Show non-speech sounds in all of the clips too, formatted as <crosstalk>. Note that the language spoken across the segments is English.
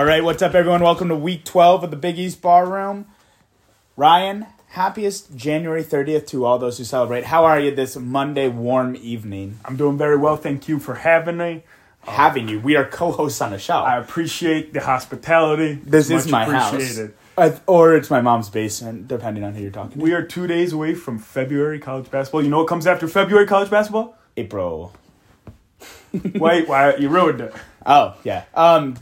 All right, what's up, everyone? Welcome to week 12 of the Big East Bar Room. Ryan, happiest January 30th to all those who celebrate. How are you this Monday warm evening? I'm doing very well. Thank you for having me. Having you. We are co hosts on the show. I appreciate the hospitality. this Much is my house. appreciated. Uh, or it's my mom's basement, depending on who you're talking to. We are two days away from February college basketball. You know what comes after February college basketball? April. Wait, why you ruined it? Oh, yeah. Um,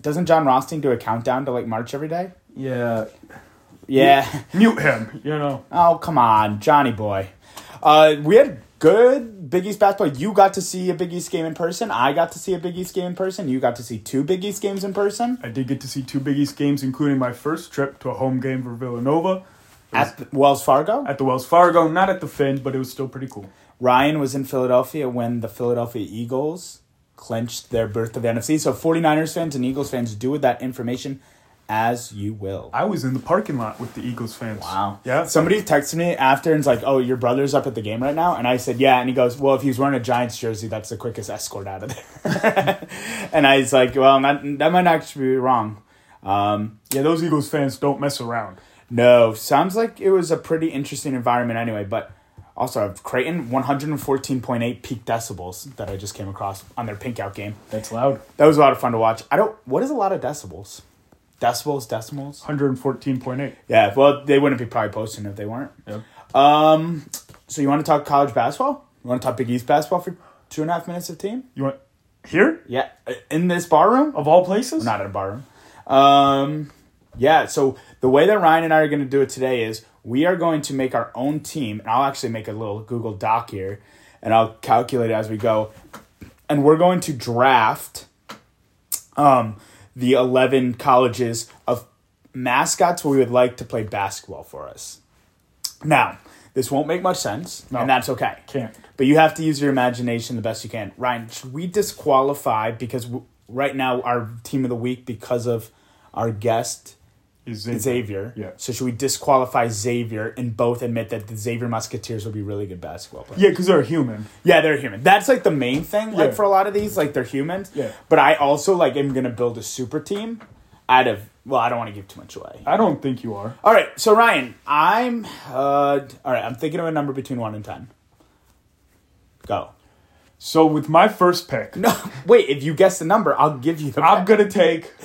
doesn't Jon Rothstein do a countdown to like March every day? Yeah, Yeah. mute him. You know, Oh, come on, Johnny boy. Uh, we had good Big East basketball. You got to see a Big East game in person. I got to see a Big East game in person. You got to see two Big East games in person I did get to see two Big East games, including my first trip to a home game for Villanova at the Wells Fargo. at the Wells Fargo. Not at the Finn, but it was still pretty cool. Ryan was in Philadelphia when the Philadelphia Eagles clinched their berth of the NFC. So 49ers fans and Eagles fans do with that information as you will. I was in the parking lot with the Eagles fans. Wow. Yeah. Somebody texted me after and was like, "Oh, your brother's up at the game right now," and I said, "Yeah," and he goes, "Well, if he's wearing a Giants jersey, that's the quickest escort out of there." <laughs> and I was like, "Well, that, that might actually be wrong." Um, yeah, those Eagles fans don't mess around. no, sounds like it was a pretty interesting environment anyway. But also, I have Creighton one hundred and fourteen point eight peak decibels that I just came across on their pink out game. That's loud. That was a lot of fun to watch. I don't. What is a lot of decibels? Decibels, decimals. 114.8. Yeah, well, they wouldn't be probably posting if they weren't. Yep. Um, so you want to talk college basketball? You want to talk Big East basketball for two and a half minutes of team? You want here Yeah, in this bar room? of all places? Not in a bar room. Um, yeah. So the way that Ryan and I are going to do it today is we are going to make our own team, and I'll actually make a little Google Doc here, and I'll calculate it as we go, and we're going to draft, um, the eleven colleges of mascots we would like to play basketball for us. Now, this won't make much sense, No. and that's okay. Can't. But you have to use your imagination the best you can. Ryan, should we disqualify because w- right now our team of the week because of our guest Is Xavier? Yeah. So should we disqualify Xavier and both admit that the Xavier Musketeers will be really good basketball players? Yeah, because they're human. Yeah, they're human. That's like the main thing. Like Yeah. for a lot of these, like they're humans. Yeah. But I also like am gonna build a super team out of. Well, I don't want to give too much away. I don't think you are. All right, so Ryan, I'm uh all right. I'm thinking of a number between one and ten. Go. So with my first pick, No, wait. If you guess the number, I'll give you the. I'm gonna take the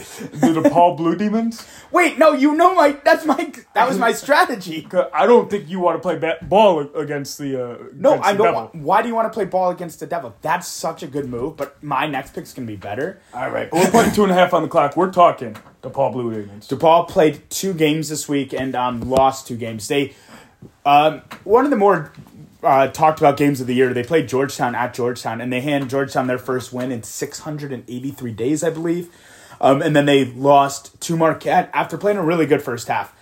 <laughs> DePaul Blue Demons. Wait, no. You know my. That's my. That was my strategy. <laughs> I don't think you want to play ba- ball against the. Uh, No, against I don't. Want- Why do you want to play ball against the devil? That's such a good move. But my next pick's gonna be better. All right, we're putting two and a half on the clock. We're talking DePaul Blue Demons. DePaul played two games this week and um, lost two games. They um, one of the more uh, talked about games of the year. They played Georgetown at Georgetown, and they hand Georgetown their first win in 683 days, I believe. Um, and then they lost to Marquette after playing a really good first half.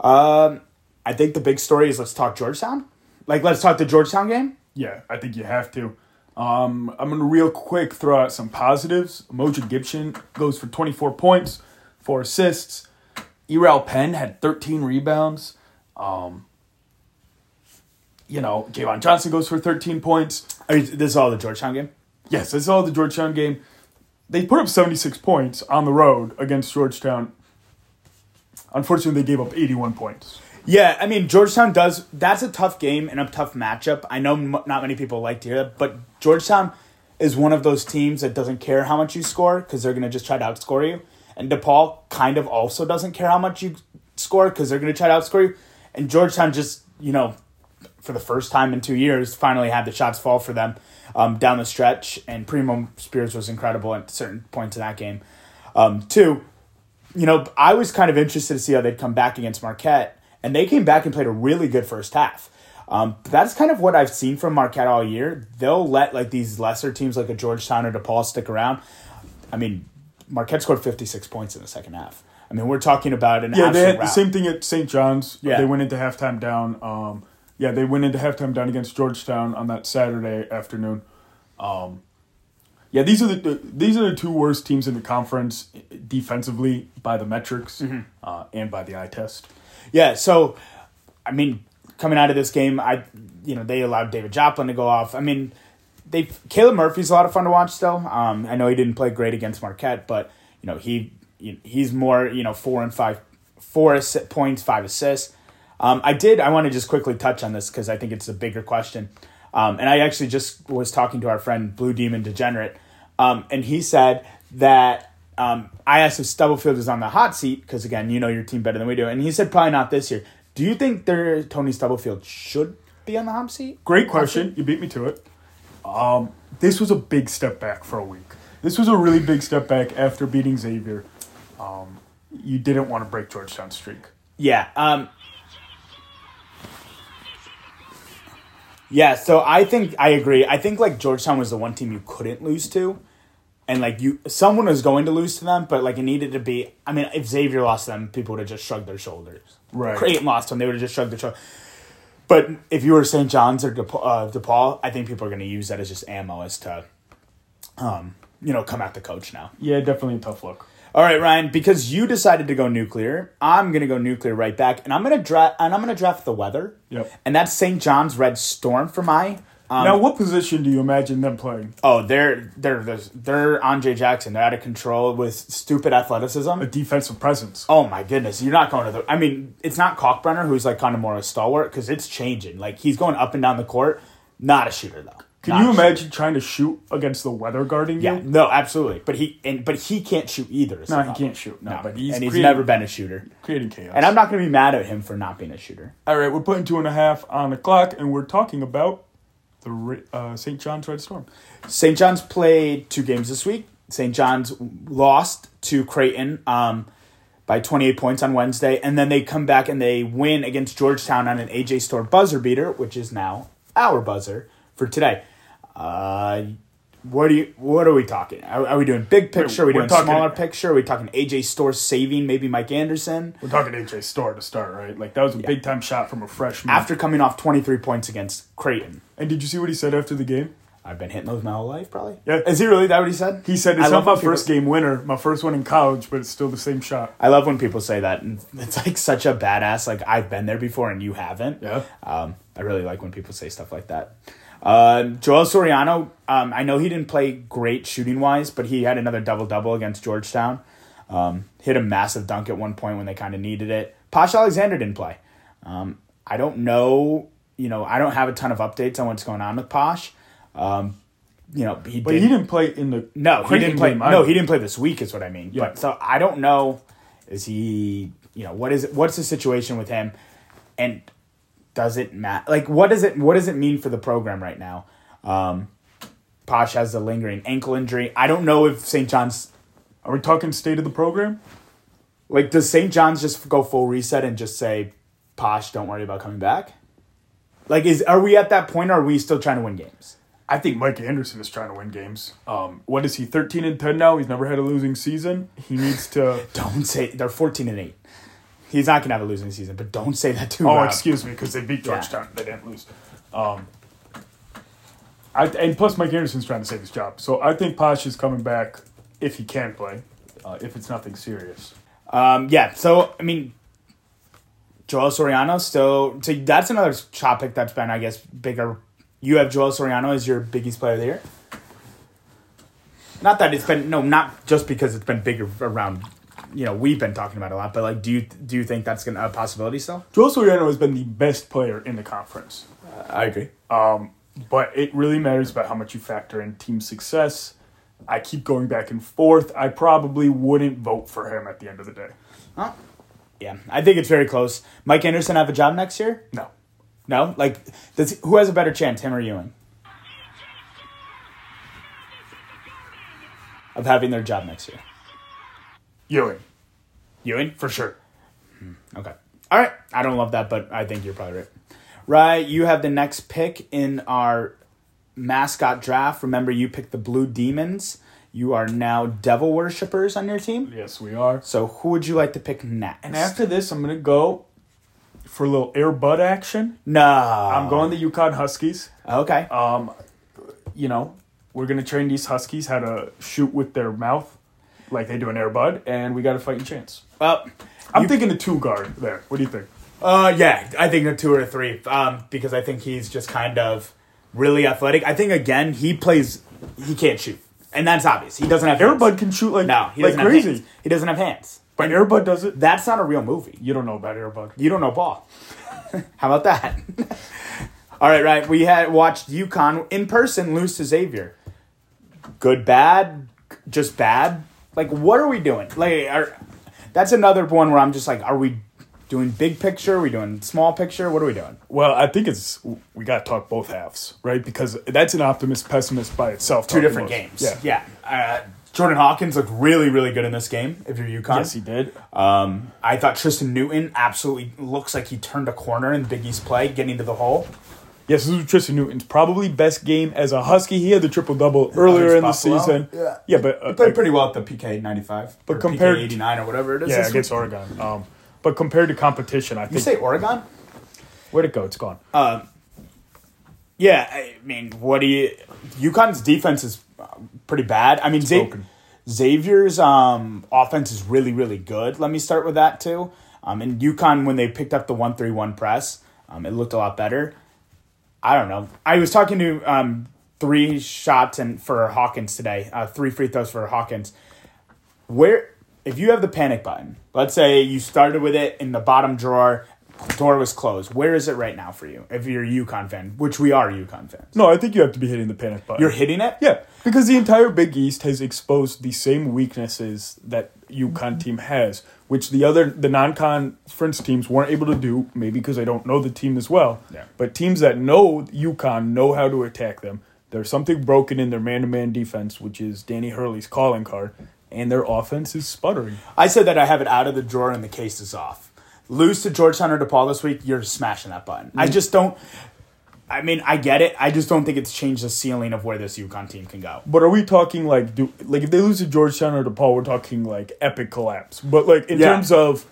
Um, I think the big story is let's talk Georgetown. Like, let's talk the Georgetown game. Yeah, I think you have to. Um, I'm gonna real quick throw out some positives. Umoja Gibson goes for 24 points, four assists. Eral Penn had 13 rebounds. Um, you know, Javon Johnson goes for 13 points. This is all the Georgetown game. Yes, I saw the Georgetown game. They put up 76 points on the road against Georgetown. Unfortunately, they gave up 81 points. Yeah, I mean Georgetown does. That's a tough game and a tough matchup. I know m- not many people like to hear that, but Georgetown is one of those teams that doesn't care how much you score because they're going to just try to outscore you. And DePaul kind of also doesn't care how much you score because they're going to try to outscore you. And Georgetown just, you know, for the first time in two years, finally had the shots fall for them um, down the stretch. And Primo Spears was incredible at certain points in that game. Um, two, you know, I was kind of interested to see how they'd come back against Marquette, and they came back and played a really good first half. Um, that's kind of what I've seen from Marquette all year. They'll let like these lesser teams like a Georgetown or DePaul stick around. I mean, Marquette scored 56 points in the second half. I mean, we're talking about an Yeah, they absolute had the same thing at St. John's. Yeah. They went into halftime down. Um, yeah, they went into halftime down against Georgetown on that Saturday afternoon. Um, yeah, these are the these are the two worst teams in the conference defensively by the metrics Mm-hmm. uh, and by the eye test. Yeah, so I mean, coming out of this game, I you know they allowed David Joplin to go off. I mean, they Caleb Murphy's a lot of fun to watch still. Um, I know he didn't play great against Marquette, but you know he he's more you know four and five, four assi- points, five assists. Um, I did. I want to just quickly touch on this because I think it's a bigger question. Um, and I actually just was talking to our friend Blue Demon Degenerate, um, and he said that um, I asked if Stubblefield is on the hot seat because again, you know your team better than we do, and he said probably not this year. Do you think there Tony Stubblefield should be on the hot seat? Great question. You beat me to it. Um, this was a big step back for a week. This was a really big step back after beating Xavier. Um, you didn't want to break Georgetown's streak. Yeah. Yeah. So I think I agree. I think like Georgetown was the one team you couldn't lose to, and like you, someone was going to lose to them, but like it needed to be. I mean, if Xavier lost to them, people would have just shrugged their shoulders. Right. Creighton lost them, they would have just shrugged their shoulders. But if you were St. John's or DePaul, uh, DePaul, I think people are going to use that as just ammo as to, um, you know, come at the coach now. Yeah, definitely a tough look. All right, Ryan, because you decided to go nuclear, I'm gonna go nuclear right back, and I'm gonna draft and I'm gonna draft the weather. Yep. And that's St. John's Red Storm for my. Um, now, what position do you imagine them playing? oh, they're they're they're, they're Andre Jackson. They're out of control with stupid athleticism. A defensive presence. Oh my goodness, you're not going to the. I mean, it's not Kalkbrenner who's like kind of more a stalwart because it's changing. Like he's going up and down the court. Not a shooter though. Can you imagine trying to shoot against the weather guarding you? Yeah, no, absolutely. But he and but he can't shoot either. is the No, he problem. can't shoot. No, but he's and he's creating- never been a shooter. Creating chaos. And I'm not going to be mad at him for not being a shooter. All right, we're putting two and a half on the clock, and we're talking about the uh, St. John's Red Storm. St. John's played two games this week. St. John's lost to Creighton um, by 28 points on Wednesday, and then they come back and they win against Georgetown on an AJ Storr buzzer beater, which is now our buzzer for today. Uh, what do you? What are we talking? Are, are we doing big picture? Are we we're doing talking- smaller picture? Are we talking AJ Storr saving maybe Mike Anderson We're talking AJ Storr to start, right? Like that was a big time shot from a freshman. after coming off 23 points against Creighton? and did you see what he said after the game? I've been hitting those my whole life, probably. Yeah. Is he really that what he said? He said I it's love not my first game winner, my first one in college, but it's still the same shot. I love when people say that, and it's like such a badass. Like I've been there before, and you haven't. Yeah. Um, I really like when people say stuff like that. Uh, Joel Soriano, um, I know he didn't play great shooting wise, but he had another double double against Georgetown. Um, hit a massive dunk at one point when they kind of needed it. Posh Alexander didn't play. Um, I don't know. You know, I don't have a ton of updates on what's going on with Posh. Um, you know, he But did, he didn't play in the no, he didn't play. No, he didn't play this week. Is what I mean. Yeah. But so I don't know. Is he? You know, what is? What's the situation with him? And does it matter? Like, what does it? What does it mean for the program right now? Um, Posh has a lingering ankle injury. I don't know if St. John's. Are we talking state of the program? Like, does St. John's just go full reset and just say, "Posh, don't worry about coming back"? Like, is are we at that point? or Are we still trying to win games? I think Mike Anderson is trying to win games. Um, what is he? Thirteen and ten now. He's never had a losing season. He needs to. <laughs> Don't say they're fourteen and eight. He's not gonna have a losing season, but don't say that too oh, loud. excuse me, because they beat Yeah. Georgetown. They didn't lose. Um, I, and plus, Mike Anderson's trying to save his job. So I think Posh is coming back if he can play, uh, if it's nothing serious. Um, yeah, so I mean, Joel Soriano still. So that's another topic that's been, I guess, bigger. You have Joel Soriano as your biggest player of the year. Not that it's been no, not just because it's been bigger around. You know, we've been talking about a lot, but like, do you do you think that's gonna a possibility still? Joel Soriano has been the best player in the conference. Uh, I agree. Um, but it really matters about how much you factor in team success. I keep going back and forth. I probably wouldn't vote for him at the end of the day. Huh? Yeah, I think it's very close. Mike Anderson have a job next year? No. No, like, does who has a better chance, him or Ewing, of having their job next year? Ewing, Ewing. for sure. Okay. All right. I don't love that, but I think you're probably right. Right, you have the next pick in our mascot draft. Remember, you picked the Blue Demons. You are now Devil Worshippers on your team. Yes, we are. So, who would you like to pick next? And after this, I'm gonna go for a little Air Bud action. no, I'm going the UConn Huskies. Okay, Um, you know, we're gonna train these Huskies how to shoot with their mouth, like they do in Air Bud, and we got a fighting chance. well, I'm you- thinking a two guard there. What do you think? Uh, yeah, I think a two or a three. Um, because I think he's just kind of really athletic. I think again he plays. He can't shoot, and that's obvious. He doesn't have Air hands. Bud can shoot like No, he like doesn't have crazy, hands. He doesn't have hands. but Air Bud does it. That's not a real movie. You don't know about Air Bud. You don't know ball. <laughs> How about that? <laughs> All right, right. We had watched UConn in person lose to Xavier. Good, bad, just bad. Like, what are we doing? Like, are, that's another one where I'm just like, are we doing big picture? Are we doing small picture? What are we doing? Well, I think it's we got to talk both halves, right? Because that's an optimist pessimist by itself. Two different games. Yeah. yeah. Uh, Jordan Hawkins looked really, really good in this game. If you're UConn, Yes, he did. Um, I thought Tristan Newton absolutely looks like he turned a corner in Big East play, getting to the hole. Yes, this was Tristan Newton's probably best game as a Husky. He had the triple double earlier in the season. Yeah. yeah, but uh, He played pretty well at the PK 95. But or compared- PK 89 or whatever it is. yeah, against week. Oregon. Um, but compared to competition, I You think you say Oregon? where'd it go? It's gone. Yeah, I mean, what do you. UConn's defense is uh, pretty bad. I mean, Xa- Xavier's um, offense is really, really good. Let me start with that, too. Um, and UConn, when they picked up the one three one press, um, it looked a lot better. I don't know. I was talking to um, three shots and for Hawkins today, uh, three free throws for Hawkins. Where, if you have the panic button, let's say you started with it in the bottom drawer, door was closed. Where is it right now for you? If you're a UConn fan, which we are UConn fans, No, I think you have to be hitting the panic button. you're hitting it. Yeah, because the entire Big East has exposed the same weaknesses that Mm-hmm. UConn team has, which the other the non-conference teams weren't able to do. Maybe because they don't know the team as well. Yeah. But teams that know UConn know how to attack them. There's something broken in their man-to-man defense, which is Danny Hurley's calling card, and their offense is sputtering. I said that I have it out of the drawer and the case is off. Lose to Georgetown or DePaul this week, you're smashing that button. I just don't. I mean, I get it. I just don't think it's changed the ceiling of where this UConn team can go. But are we talking like do like if they lose to Georgetown or DePaul, we're talking like epic collapse. But like in Yeah. terms of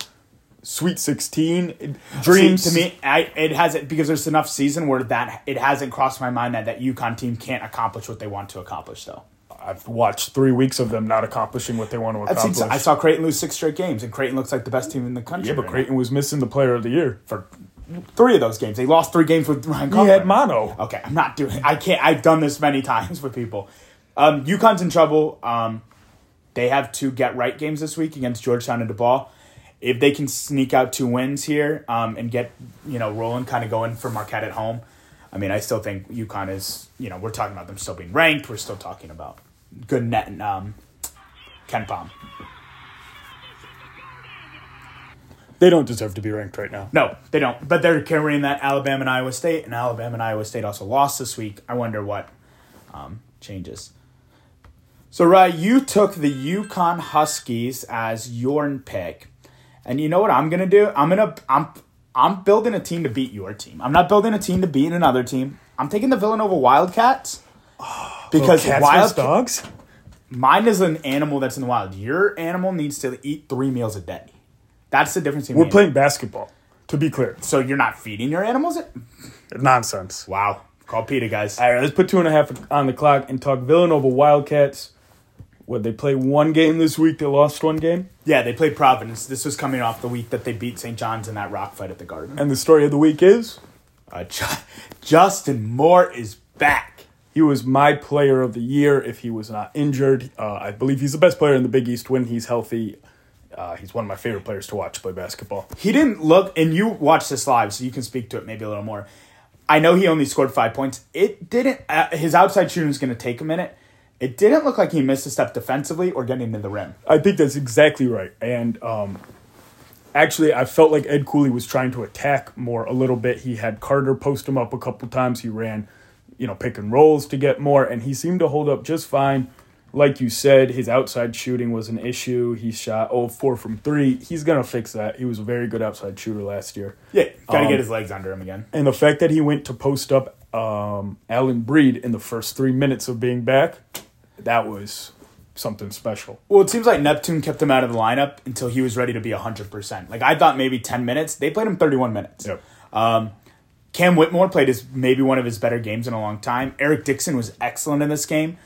Sweet Sixteen dreams See, to me, I, it hasn't because there's enough season where that it hasn't crossed my mind that that UConn team can't accomplish what they want to accomplish. Though I've watched three weeks of them not accomplishing what they want to accomplish. seen, I saw Creighton lose six straight games, and Creighton looks like the best team in the country. yeah, but right Creighton was missing the Player of the Year. for three of those games, they lost three games with Ryan. He Cochran. had mono. Okay, I'm not doing. I can't. I've done this many <laughs> times with people. Um, UConn's in trouble. Um, they have two get right games this week against Georgetown and DePaul. If they can sneak out two wins here um, and get you know rolling, kind of going for Marquette at home, I mean, I still think UConn is. You know, we're talking about them still being ranked. We're still talking about good net and um, KenPom. They don't deserve to be ranked right now. No, they don't. But they're carrying that Alabama and Iowa State, and Alabama and Iowa State also lost this week. I wonder what um, changes. So, Rye, you took the UConn Huskies as your pick, and you know what I'm gonna do? I'm gonna I'm I'm building a team to beat your team. I'm not building a team to beat another team. I'm taking the Villanova Wildcats because Cats Wild dogs. mine is an animal that's in the wild. Your animal needs to eat three meals a day. That's the difference. We're playing basketball. To be clear, so you're not feeding your animals it? nonsense. Wow. Call Peter, guys. All right, let's put two and a half on the clock and talk Villanova Wildcats. Would they play one game this week? They lost one game. Yeah, they played Providence. This was coming off the week that they beat St. John's in that rock fight at the Garden. And the story of the week is Uh, Ju- Justin Moore is back. he was my player of the year if he was not injured. Uh, I believe he's the best player in the Big East when he's healthy. Uh, he's one of my favorite players to watch play basketball. He didn't look, and you watched this live, so you can speak to it maybe a little more. I know he only scored five points. It didn't. Uh, his outside shooting is going to take a minute. It didn't look like he missed a step defensively or getting to the rim. I think that's exactly right. And um, actually, I felt like Ed Cooley was trying to attack more a little bit. He had Carter post him up a couple times. He ran, you know, pick and rolls to get more, and he seemed to hold up just fine. Like you said, his outside shooting was an issue. He shot oh four from three. He's gonna fix that. He was a very good outside shooter last year. Yeah, gotta Um, get his legs under him again. And the fact that he went to post up um, Alyn Breed in the first three minutes of being back, that was something special. Well, it seems like Neptune kept him out of the lineup until he was ready to be 100%. Like, I thought maybe 10 minutes. They played him 31 minutes. Yep. Um, Cam Whitmore played his maybe one of his better games in a long time. Eric Dixon was excellent in this game.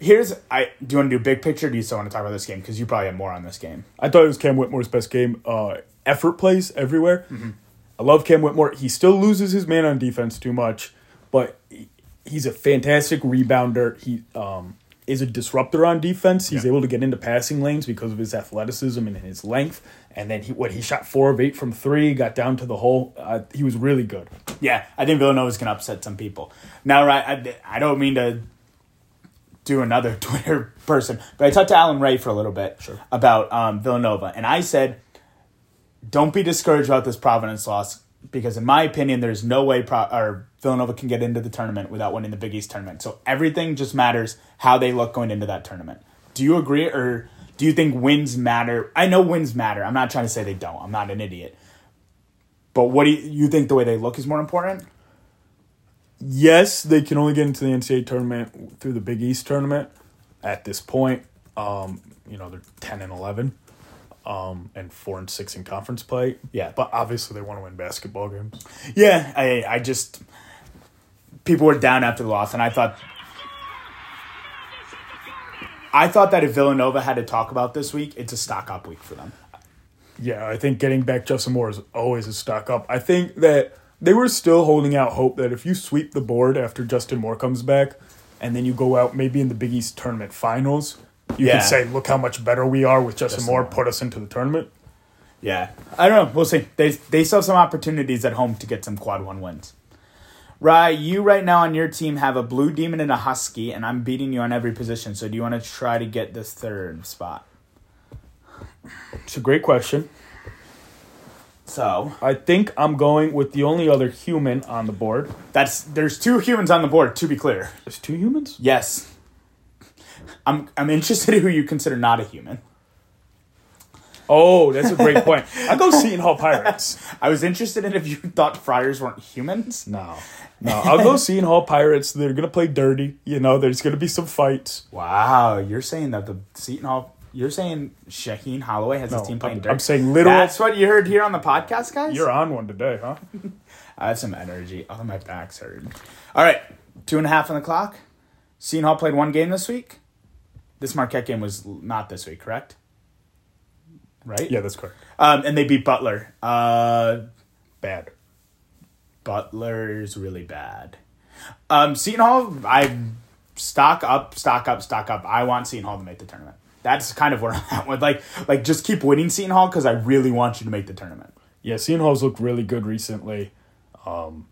Here's I do you want to do big picture? Or do you still want to talk about this game because you probably have more on this game? I thought it was Cam Whitmore's best game. Uh, effort plays everywhere. Mm-hmm. I love Cam Whitmore. He still loses his man on defense too much, but he's a fantastic rebounder. He um, is a disruptor on defense. He's Yeah. able to get into passing lanes because of his athleticism and his length. And then he what he shot four of eight from three, got down to the hole. Uh, he was really good. Yeah, I think Villanova's gonna upset some people. Now, right? I, I don't mean to do another <laughs> Twitter person, but I talked to Alan Ray for a little bit Sure. about um, Villanova, and I said, "Don't be discouraged about this Providence loss because, in my opinion, there's no way Pro- or Villanova can get into the tournament without winning the Big East tournament. So everything just matters how they look going into that tournament. Do you agree, or do you think wins matter? I know wins matter. I'm not trying to say they don't. I'm not an idiot." But what do you, you think the way they look is more important? Yes, they can only get into the NCAA tournament through the Big East tournament at this point. Um, you know, they're 10 and 11 um, and 4 and 6 in conference play. Yeah. But obviously, they want to win basketball games. Yeah, I I just people were down after the loss, and I thought I thought that if Villanova had to talk about this week, it's a stock up week for them. Yeah, I think getting back Justin Moore is always a stock up. I think that they were still holding out hope that if you sweep the board after Justin Moore comes back and then you go out maybe in the Big East tournament finals, you Yeah. can say, look how much better we are with Justin, Justin Moore, Moore. put us into the tournament. Yeah, I don't know. We'll see. They they still have some opportunities at home to get some quad one wins. Rye, you right now on your team have a blue demon and a husky, and I'm beating you on every position. So do you want to try to get this third spot? It's a great question. So I think I'm going with the only other human on the board. that's there's two humans on the board. To be clear, There's two humans? yes. I'm I'm interested in who you consider not a human. Oh, that's a great point. I go Seton Hall <laughs> Pirates. I was interested in if you thought friars weren't humans. No. No, I'll go Seton Hall Pirates. They're going to play dirty. You know, there's going to be some fights. Wow, you're saying that the Seton Hall. You're saying Shaheen Holloway has No, his team playing I'm- dirt. I'm saying literal- That's what you heard here on the podcast, guys. You're on one today, huh? <laughs> I have some energy. Oh, my back's hurt. All right, two and a half on the clock. Seton Hall played one game this week. This Marquette game was not this week, correct? Right. Yeah, that's correct. Um, and they beat Butler. Uh, Bad. Butler's really bad. Um, Seton Hall, I stock up, stock up, stock up. I want Seton Hall to make the tournament. That's kind of where <laughs> I'm at with like, like just keep winning Seton Hall because I really want you to make the tournament. Yeah, Seton Hall's looked really good recently. Um,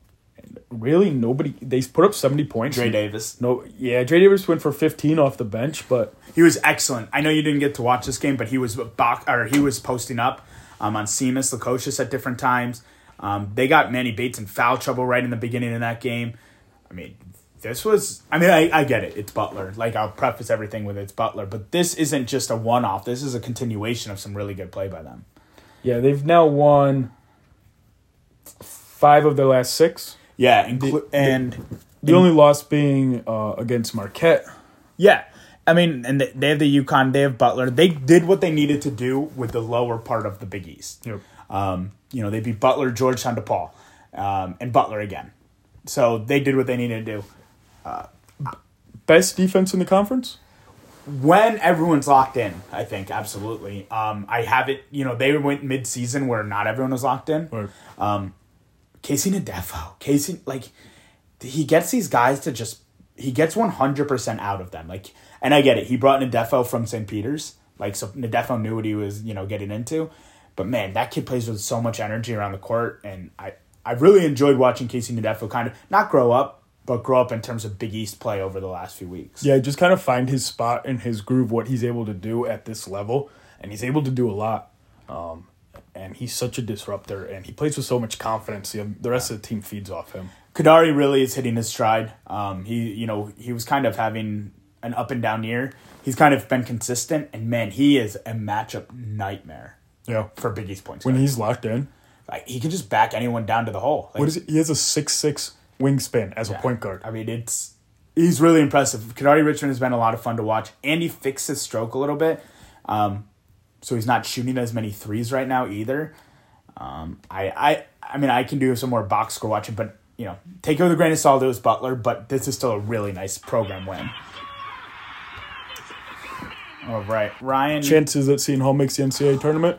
really, nobody. They put up 70 points. Dre Davis, No, yeah, Dre Davis went for 15 off the bench, but he was excellent. I know you didn't get to watch this game, but he was box or he was posting up um, on Simas Lukosius at different times. Um, they got Manny Bates in foul trouble right in the beginning of that game. I mean, this was. I mean, I, I get it. It's Butler. Like I'll preface everything with it's Butler, but this isn't just a one off. This is a continuation of some really good play by them. yeah, they've now won five of their last six. Yeah, inclu- and The only loss being uh, against Marquette. yeah, I mean, and they, they have the UConn. They have Butler. They did what they needed to do with the lower part of the Big East. Yep. Um, you know, they beat Butler, Georgetown, DePaul, um, and Butler again. So they did what they needed to do. Best defense in the conference? When everyone's locked in, I think absolutely. Um, I have it. You know, they went mid season where not everyone was locked in. Right. Um, KC Ndefo, KC, like he gets these guys to just he gets one hundred percent out of them. Like, and I get it. He brought Ndefo from St. Peter's, like so Ndefo knew what he was, you know, getting into. But man, that kid plays with so much energy around the court, and I I really enjoyed watching KC Ndefo kind of not grow up, but grow up in terms of Big East play over the last few weeks. Yeah, just kind of find his spot and his groove, what he's able to do at this level, and he's able to do a lot. Um, and he's such a disruptor, and he plays with so much confidence. The, the rest of the team feeds off him. Kadary really is hitting his stride. Um, he, you know, he was kind of having an up and down year. He's kind of been consistent, and man, he is a matchup nightmare Yeah. for Big East points. When guard. he's locked in, like, he can just back anyone down to the hole. Like, what is it? He has a six six wingspan as a point guard. I mean, it's he's really impressive. Kadary Richmond has been a lot of fun to watch, and he fixed his stroke a little bit, um, so he's not shooting as many threes right now either. Um, I, I, I mean, I can do some more box score watching, but you know, take it with a grain of salt. It was Butler, but this is still a really nice program win. All right, Ryan. Chances that Seton Hall makes the NCAA tournament?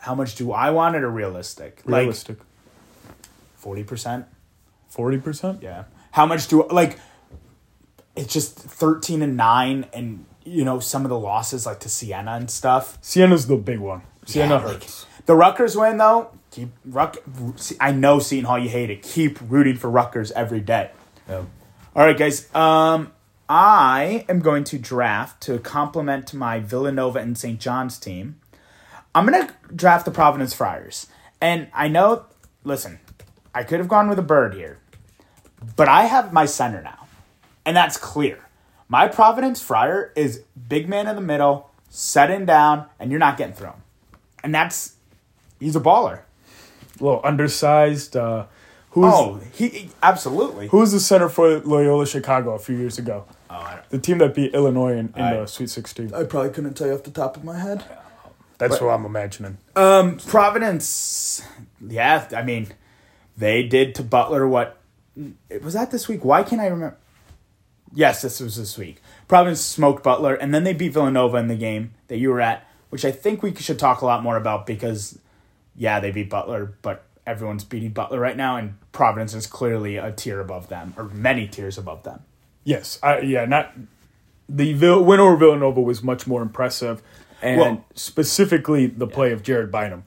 how much do I want it or realistic? Realistic. Like forty percent. Forty percent. Yeah. How much do like? It's just thirteen and nine, and you know some of the losses like to Siena and stuff. Siena's the big one. Siena Yeah, like, hurts. the Rutgers win though. Keep Ruck. I know Seton Hall, you hate it. Keep rooting for Rutgers every day. Yeah. All right, guys. Um, I am going to draft to complement my Villanova and St. John's team. I'm gonna draft the Providence Friars, and I know. Listen, I could have gone with a bird here, but I have my center now, and that's clear. My Providence Friar is big man in the middle, setting down, and you're not getting thrown, and that's he's a baller. A little undersized. Uh, who was Oh, he, he- absolutely. who was the center for Loyola Chicago a few years ago? Oh, I, don't- The team that beat Illinois in, in I- the Sweet Sixteen. I probably couldn't tell you off the top of my head. That's what I'm imagining. Um, Providence, yeah, I mean, they did to Butler what was that this week? Why can't I remember? Yes, this was this week. Providence smoked Butler, and then they beat Villanova in the game that you were at, which I think we should talk a lot more about because, yeah, they beat Butler, but everyone's beating Butler right now, and Providence is clearly a tier above them, or many tiers above them. Yes, I, yeah, not the Vill- win over Villanova was much more impressive, and Well- specifically the play of Jared Bynum,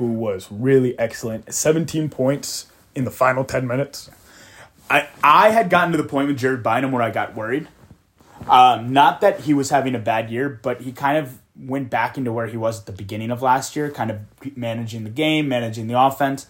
who was really excellent. Seventeen points in the final ten minutes. I I had gotten to the point with Jared Bynum where I got worried. Um, not that he was having a bad year, but he kind of went back into where he was at the beginning of last year, kind of managing the game, managing the offense.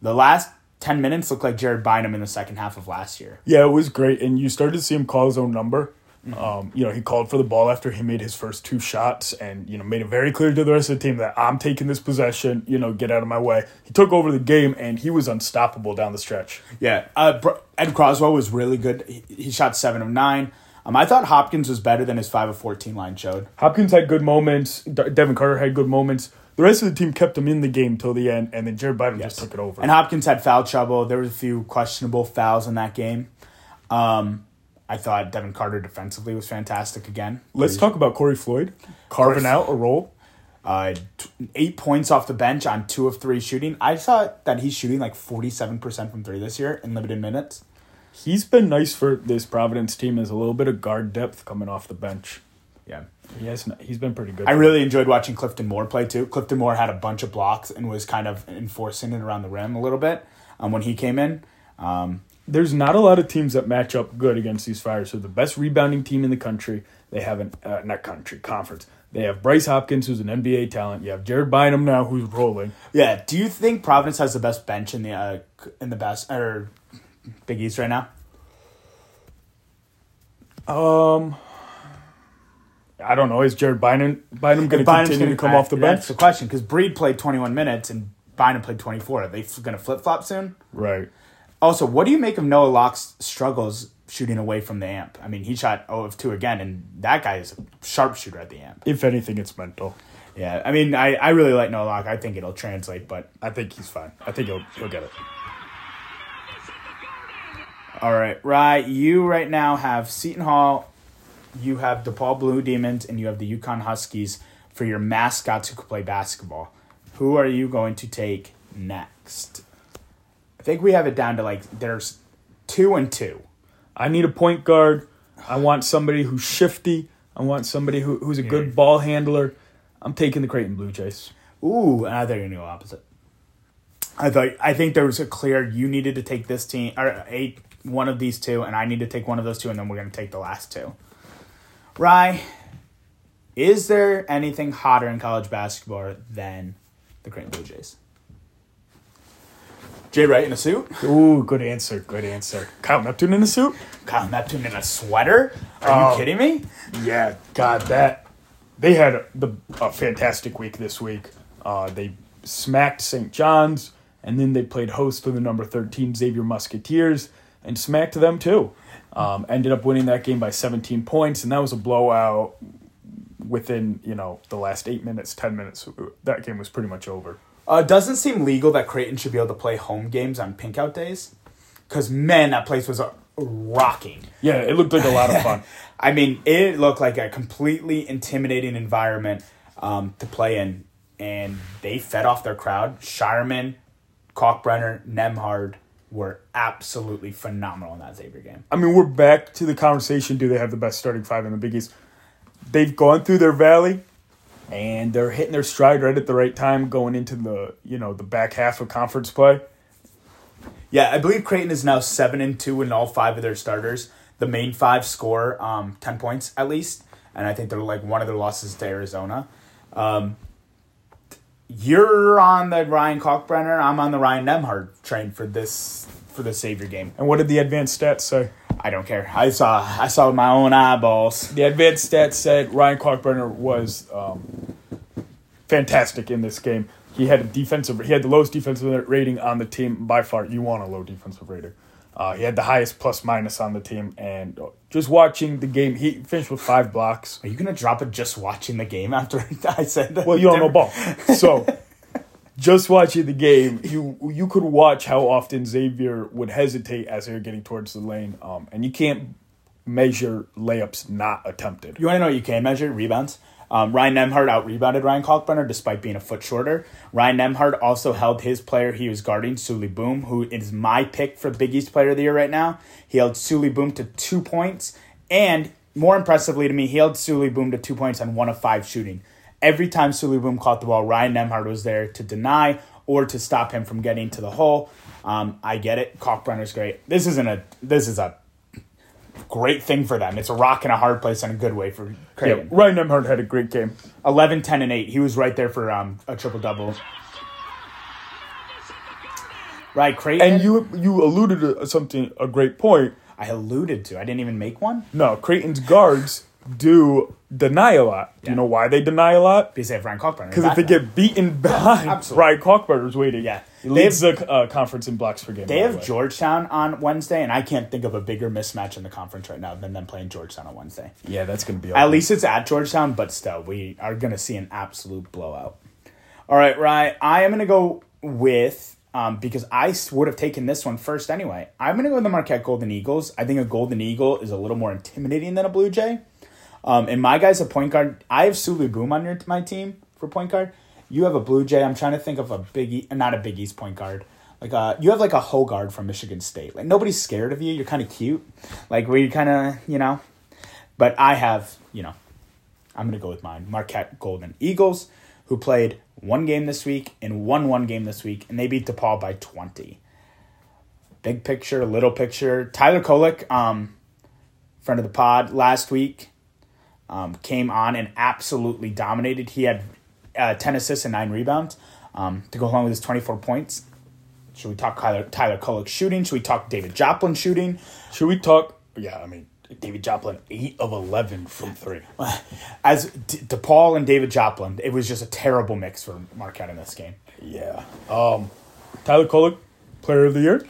The last ten minutes looked like Jared Bynum in the second half of last year. Yeah, it was great, and you started to see him call his own number. Um, you know, he called for the ball after he made his first two shots, and you know, made it very clear to the rest of the team that I'm taking this possession. You know, get out of my way. He took over the game, and he was unstoppable down the stretch. Yeah, uh, Ed Croswell was really good. He, he shot seven of nine. Um, I thought Hopkins was better than his five of fourteen line showed. Hopkins had good moments. De- Devin Carter had good moments. The rest of the team kept him in the game till the end, and then Jared Bynum just took it over. And Hopkins had foul trouble. There was a few questionable fouls in that game. Um, I thought Devin Carter defensively was fantastic again. Let's talk about Corey Floyd carving out a role. Uh, t- eight points off the bench on two of three shooting. I saw that he's shooting like forty-seven percent from three this year in limited minutes. He's been nice for this Providence team as a little bit of guard depth coming off the bench. Yeah, He has, he's been pretty good. I really enjoyed watching Clifton Moore play too. Clifton Moore had a bunch of blocks and was kind of enforcing it around the rim a little bit um, when he came in. Um, there's not a lot of teams that match up good against these Fires. They're the best rebounding team in the country. They have an uh, not country conference. They have Bryce Hopkins, who's an NBA talent. You have Jared Bynum now, who's rolling. yeah, do you think Providence has the best bench in the uh, in the best or Big East right now? Um, I don't know. Is Jared Bynum Bynum going to continue gonna- to come off the bench? That's the question because Breed played 21 minutes and Bynum played 24. Are they going to flip flop soon? Right. Also, what do you make of Noah Locke's struggles shooting away from the amp? I mean, he shot 0 of 2 again, and that guy is a sharpshooter at the amp. If anything, it's mental. Yeah, I mean, I, I really like Noah Locke. I think it'll translate, but I think he's fine. I think he'll he'll get it. all right, right. You right now have Seton Hall, you have DePaul Blue Demons, and you have the UConn Huskies for your mascots who could play basketball. Who are you going to take next? I think we have it down to like there's two and two. I need a point guard. I want somebody who's shifty. I want somebody who, who's a good ball handler. I'm taking the Creighton Blue Jays. Ooh, I thought you go opposite. I thought I think there was a clear you needed to take this team or eight one of these two, and I need to take one of those two, and then we're gonna take the last two. Rye, is there anything hotter in college basketball than the Creighton Blue Jays? Jay Wright in a suit. Ooh, good answer. Good answer. Kyle Neptune in a suit? Kyle Neptune in a sweater. Are Oh. you kidding me? Yeah, God, that they had the a fantastic week this week. Uh, they smacked St. John's, and then they played host to the number thirteen Xavier Musketeers and smacked them too. Um, ended up winning that game by seventeen points, and that was a blowout. Within you know the last eight minutes, ten minutes, that game was pretty much over. Uh, it doesn't seem legal that Creighton should be able to play home games on pink out days. Because, man, that place was uh, rocking. Yeah, it looked like a lot of fun. <laughs> I mean, it looked like a completely intimidating environment um, to play in. And they fed off their crowd. Scheierman, Kalkbrenner, Nembhard were absolutely phenomenal in that Xavier game. I mean, we're back to the conversation. Do they have the best starting five in the Big East? They've gone through their valley, and they're hitting their stride right at the right time, going into the you know the back half of conference play. Yeah, I believe Creighton is now seven and two in all five of their starters. The main five score um, ten points at least, and I think they're like one of their losses to Arizona. Um, you're on the Ryan Kalkbrenner. I'm on the Ryan Nembhard train for this for the Savior game. And what did the advanced stats say? I don't care. I saw I saw with my own eyeballs. The advanced stats said Ryan Kalkbrenner was um, fantastic in this game. He had a defensive. He had the lowest defensive rating on the team by far. You want a low defensive rating. Uh, he had the highest plus minus on the team, and uh, just watching the game, he finished with five blocks. Are you gonna drop it just watching the game after <laughs> I said that? Well, you don't know ball, so <laughs> just watching the game, you you could watch how often Xavier would hesitate as they're getting towards the lane, um, and you can't measure layups not attempted. You want to know what you can measure? Rebounds. Um, Ryan Nembhard out rebounded Ryan Kalkbrenner despite being a foot shorter. Ryan Nembhard also held his player he was guarding, Souley Boum, who is my pick for Big East Player of the Year right now. He held Souley Boum to two points, and more impressively to me, he held Souley Boum to two points on one of five shooting. Every time Souley Boum caught the ball, Ryan Nembhard was there to deny or to stop him from getting to the hole. Um, I get it. Kalkbrenner's great. This isn't a. This is a great thing for them. It's a rock and a hard place in a good way for Yeah, Ryan Nembhard had a great game. 11, 10, and 8. He was right there for um, a triple double. Right, Creighton. And you you alluded to something a great point. I alluded to. I didn't even make one No, Creighton's guards do deny a lot. Do Yeah. you know why they deny a lot? because they have Ryan Kalkbrenner. Because if they get beaten behind, <laughs> absolutely. Ryan Kalkbrenner's waiting. Yeah. he leads the uh, conference in blocks per game. they by the have. Georgetown on Wednesday, and I can't think of a bigger mismatch in the conference right now than them playing Georgetown on Wednesday. Yeah, that's going to be. At least it's at Georgetown, but still, we are going to see an absolute blowout. All right, Ryan, I am going to go with, um, because I would have taken this one first anyway. I'm going to go with the Marquette Golden Eagles. I think a Golden Eagle is a little more intimidating than a Blue Jay. Um, and my guy's a point guard. I have Souley Boum on your, my team for point guard. You have a Blue Jay. I'm trying to think of a Big E, not a Biggie's point guard. Like uh, you have like a Hoggard from Michigan State. Like nobody's scared of you. You're kind of cute. Like we kind of you know. But I have you know, I'm gonna go with mine. Marquette Golden Eagles, who played one game this week and won one game this week, and they beat DePaul by 20. Big picture, little picture. Tyler Kolek, um, friend of the pod, last week um, came on and absolutely dominated. He had uh, 10 assists and 9 rebounds um, to go along with his 24 points. Should we talk Tyler, Tyler Kolek shooting? Should we talk David Joplin shooting? Should we talk? Yeah, I mean, David Joplin, eight of eleven from three. <laughs> As D- DePaul and David Joplin, it was just a terrible mix for Marquette in this game. Yeah. Um, Tyler Kolek, Player of the Year.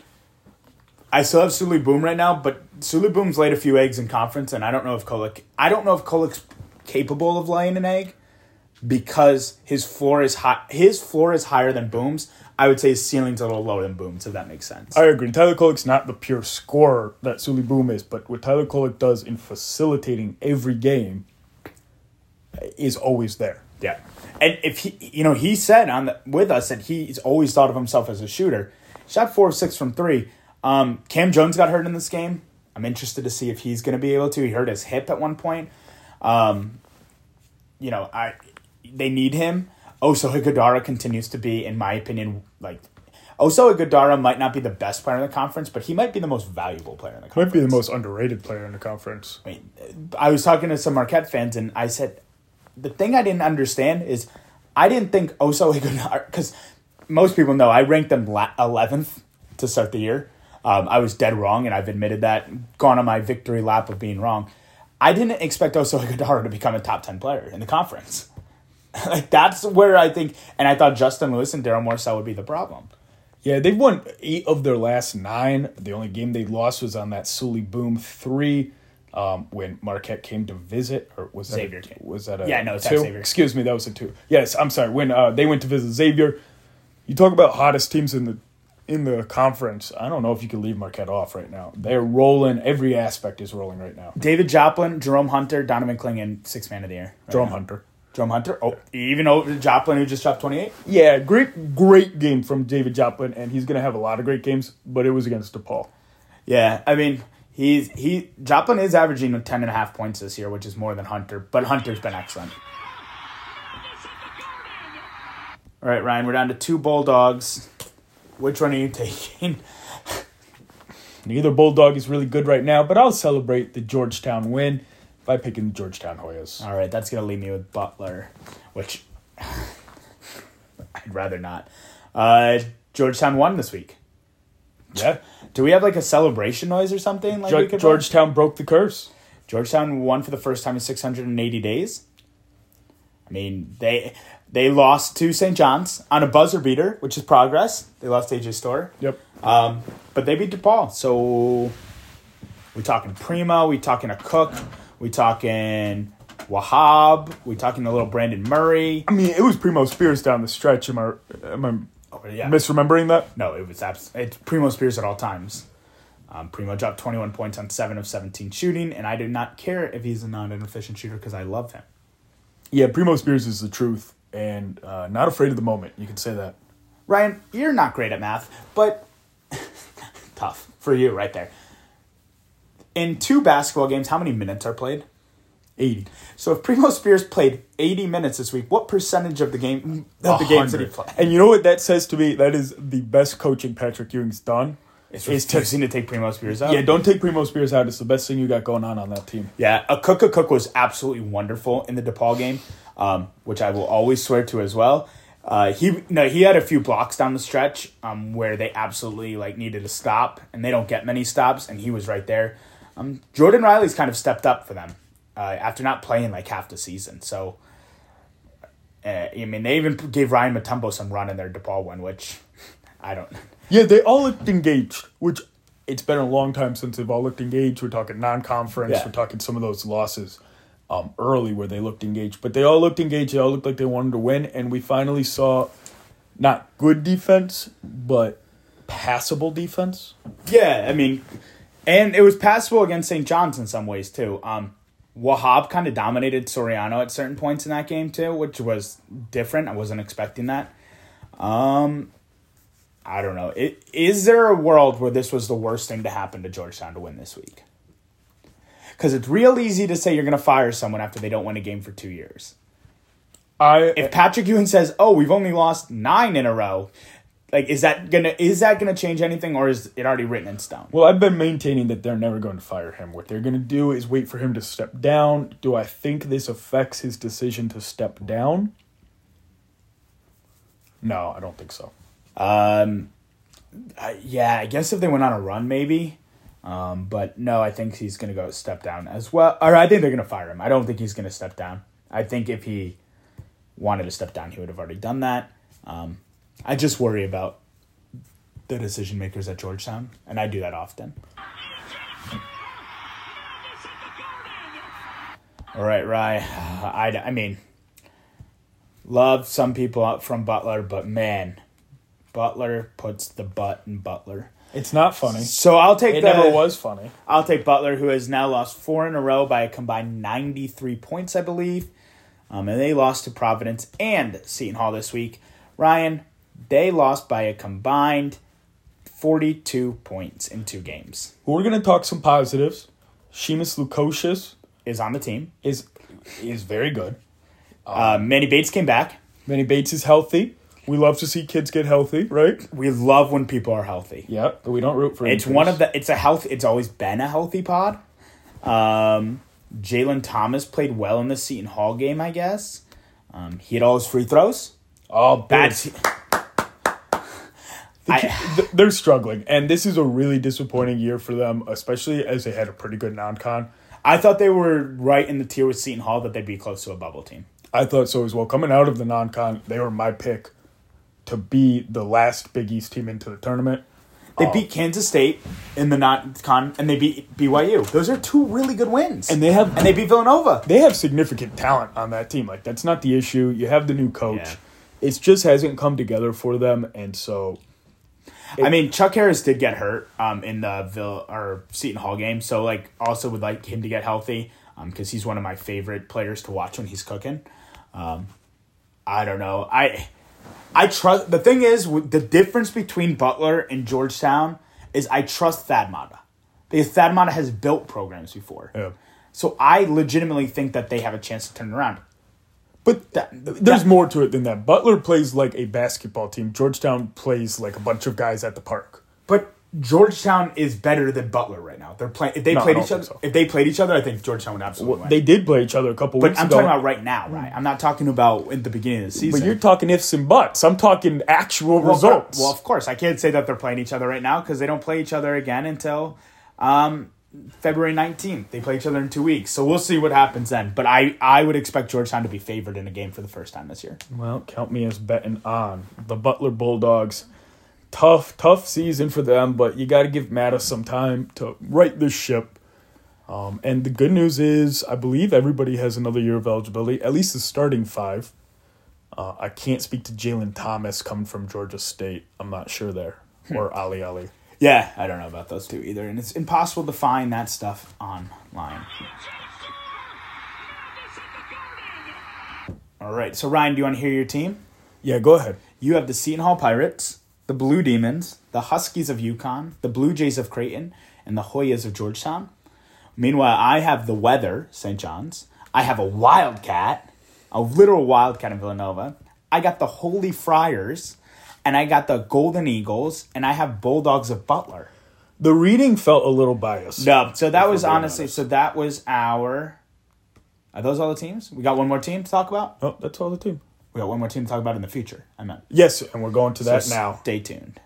I still have Souley Boum right now, but Souley Boum's laid a few eggs in conference, and I don't know if Kolek. I don't know if Kolek's capable of laying an egg because his floor is high. His floor is higher than Boum's. I would say his ceiling's a little lower than Boum's, if that makes sense. I agree. Tyler Kolek's not the pure scorer that Souley Boum is, but what Tyler Kolek does in facilitating every game is always there. Yeah, and if he, you know, he said on the with us that he's always thought of himself as a shooter. Shot four of six from three. Um, Cam Jones got hurt in this game. I'm interested to see if he's going to be able to. He hurt his hip at one point. Um, you know, I they need him. Oso Ighodaro continues to be, in my opinion, like Oso Ighodaro might not be the best player in the conference, but he might be the most valuable player in the conference. Might be the most underrated player in the conference. I mean, I was talking to some Marquette fans, and I said the thing I didn't understand is I didn't think Oso Ighodaro because most people know I ranked them 11th to start the year. Um, I was dead wrong, and I've admitted that. Gone on my victory lap of being wrong. I didn't expect Oso Ighodaro <laughs> to become a top ten player in the conference. <laughs> like that's where I think, and I thought Justin Lewis and Darryl Morsell would be the problem. Yeah, they've won eight of their last nine. The only game they lost was on that Souley Boum three, um, when Marquette came to visit, or was that Xavier A, came. was that a Yeah, no, it's two? Xavier. Excuse me, that was a two. Yes, I'm sorry. When uh, they went to visit Xavier, you talk about hottest teams in the in the conference. I don't know if you can leave Marquette off right now. They're rolling. Every aspect is rolling right now. David Joplin, Jerome Hunter, Donovan Clingan, six man of the year. right Jerome now. Hunter. Jerome Hunter. Oh, even over Joplin, who just dropped twenty eight. Yeah, great, great game from David Joplin, and he's gonna have a lot of great games. But it was against DePaul. Yeah, I mean, he's he Joplin is averaging 10 and a half points this year, which is more than Hunter, but Hunter's been excellent. All right, Ryan, we're down to two Bulldogs. Which one are you taking? Neither Bulldog is really good right now, but I'll celebrate the Georgetown win by picking the Georgetown Hoyas. All right, that's going to leave me with Butler, which I'd rather not. Uh, Georgetown won this week. Yeah, Do we have like a celebration noise or something? Like we Ge- play? Georgetown broke the curse. Georgetown won for the first time in 680 days. I mean, they they lost to St. John's on a buzzer beater, which is progress. They lost AJ Storr. Yep. Um, but they beat DePaul. So we talking Primo, we talking Akok, we talking Wahab, we talking a little Brandon Murray. I mean, it was Primo Spears down the stretch. Am I, am I Oh, yeah. misremembering that? No, it was abs- it's Primo Spears at all times. Um, Primo dropped 21 points on 7 of 17 shooting, and I do not care if he's a non inefficient shooter because I love him. Yeah, Primo Spears is the truth, and uh, not afraid of the moment. You can say that. Ryan, you're not great at math, but <laughs> tough for you right there. In two basketball games, how many minutes are played? 80. So if Primo Spears played 80 minutes this week, what percentage of the game of the games did he 100. play? And you know what that says to me? That is the best coaching Patrick Ewing's done. It's is to to take Primo Spears out. yeah, don't take Primo Spears out. It's the best thing you got going on on that team. Yeah, Akok Akok was absolutely wonderful in the DePaul game, um, which I will always swear to as well. Uh, he no, he had a few blocks down the stretch um, where they absolutely like needed to stop, and they don't get many stops, and he was right there. Um, Jordan Riley's kind of stepped up for them uh, after not playing like half the season. So, uh, I mean, they even gave Ryan Mutombo some run in their DePaul one, which <laughs> I don't. Yeah, they all looked engaged, which it's been a long time since they've all looked engaged. We're talking non-conference. Yeah. We're talking some of those losses um, early where they looked engaged, but they all looked engaged. They all looked like they wanted to win, and we finally saw not good defense, but passable defense. Yeah, I mean, and it was passable against St. John's in some ways too. Um, Wahab kind of dominated Soriano at certain points in that game too, which was different. I wasn't expecting that. Um, I don't know. It, is there a world where this was the worst thing to happen to Georgetown to win this week? Because it's real easy to say you're going to fire someone after they don't win a game for two years. I If Patrick Ewing says, "Oh, we've only lost nine in a row," like is that gonna is that gonna change anything, or is it already written in stone? Well, I've been maintaining that they're never going to fire him. What they're going to do is wait for him to step down. Do I think this affects his decision to step down? No, I don't think so. Um, I, yeah, I guess if they went on a run, maybe. Um, but no, I think he's gonna go step down as well. Or I think they're gonna fire him. I don't think he's gonna step down. I think if he wanted to step down, he would have already done that. Um, I just worry about the decision makers at Georgetown, and I do that often. All right, Rye. <sighs> I, I mean, love some people from Butler, but man, Butler puts the butt in Butler. It's not funny. So I'll take It the, never was funny. I'll take Butler, who has now lost four in a row by a combined 93 points, I believe. Um, and they lost to Providence and Seton Hall this week. Ryan, they lost by a combined 42 points in two games. We're going to talk some positives. Simas Lukosius Is on the team. is is very good. Uh, Manny Bates came back. Manny Bates is healthy. We love to see kids get healthy, right? We love when people are healthy. Yep, but we don't root for It's injuries. one of the. It's a health. It's always been a healthy pod. Um, Jalen Thomas played well in the Seton Hall game. I guess um, he had all his free throws. Oh. That's <laughs> I- they're struggling, and this is a really disappointing year for them, especially as they had a pretty good non-con. I thought they were right in the tier with Seton Hall that they'd be close to a bubble team. I thought so as well. Coming out of the non-con, they were my pick to be the last Big East team into the tournament. They beat Kansas State in the non-con, and they beat BYU. Those are two really good wins. And they have and they beat Villanova. they have significant talent on that team. Like that's not the issue. You have the new coach. Yeah. It just hasn't come together for them, and so I mean, Chuck Harris did get hurt um, in the Vill or Seton Hall game, so like also would like him to get healthy because he's one of my favorite players to watch when he's cooking. Um, I don't know. I I trust. The thing is, the difference between Butler and Georgetown is I trust Thad Matta because Thad Matta has built programs before. yeah. So I legitimately think that they have a chance to turn around. But That- there's that- more to it than that. Butler plays like a basketball team. Georgetown plays like a bunch of guys at the park. But Georgetown is better than Butler right now. They're playing. If they No, played each other, so. if they played each other, I think Georgetown would absolutely win. They did play each other a couple But weeks I'm ago. talking about right now, right? I'm not talking about in the beginning of the season. but you're talking ifs and buts. I'm talking actual well, results. Well, of course, I can't say that they're playing each other right now because they don't play each other again until um, February 19th. They play each other in two weeks, so we'll see what happens then. But I, I would expect Georgetown to be favored in a game for the first time this year. Well, count me as betting on the Butler Bulldogs. Tough, tough season for them, but you got to give Mattis some time to right this ship. Um, and the good news is, I believe everybody has another year of eligibility, at least the starting five. Uh, I can't speak to Jalen Thomas coming from Georgia State. I'm not sure there. Or Ali Ali. Yeah, I don't know about those two either, and it's impossible to find that stuff online. All right, so Ryan, do you want to hear your team? Yeah, go ahead. You have the Seton Hall Pirates, the Blue Demons, the Huskies of UConn, the Blue Jays of Creighton, and the Hoyas of Georgetown. Meanwhile, I have the Weather, St. John's. I have a Wildcat, a literal Wildcat in Villanova. I got the Holy Friars, and I got the Golden Eagles, and I have Bulldogs of Butler. The reading felt a little biased. No, so that was honestly, honest. so that was our. Are those all the teams? We got one more team to talk about. Oh, that's all the team. We got one more team to talk about in the future. I meant. Yes, and we're going to that So now. Stay tuned.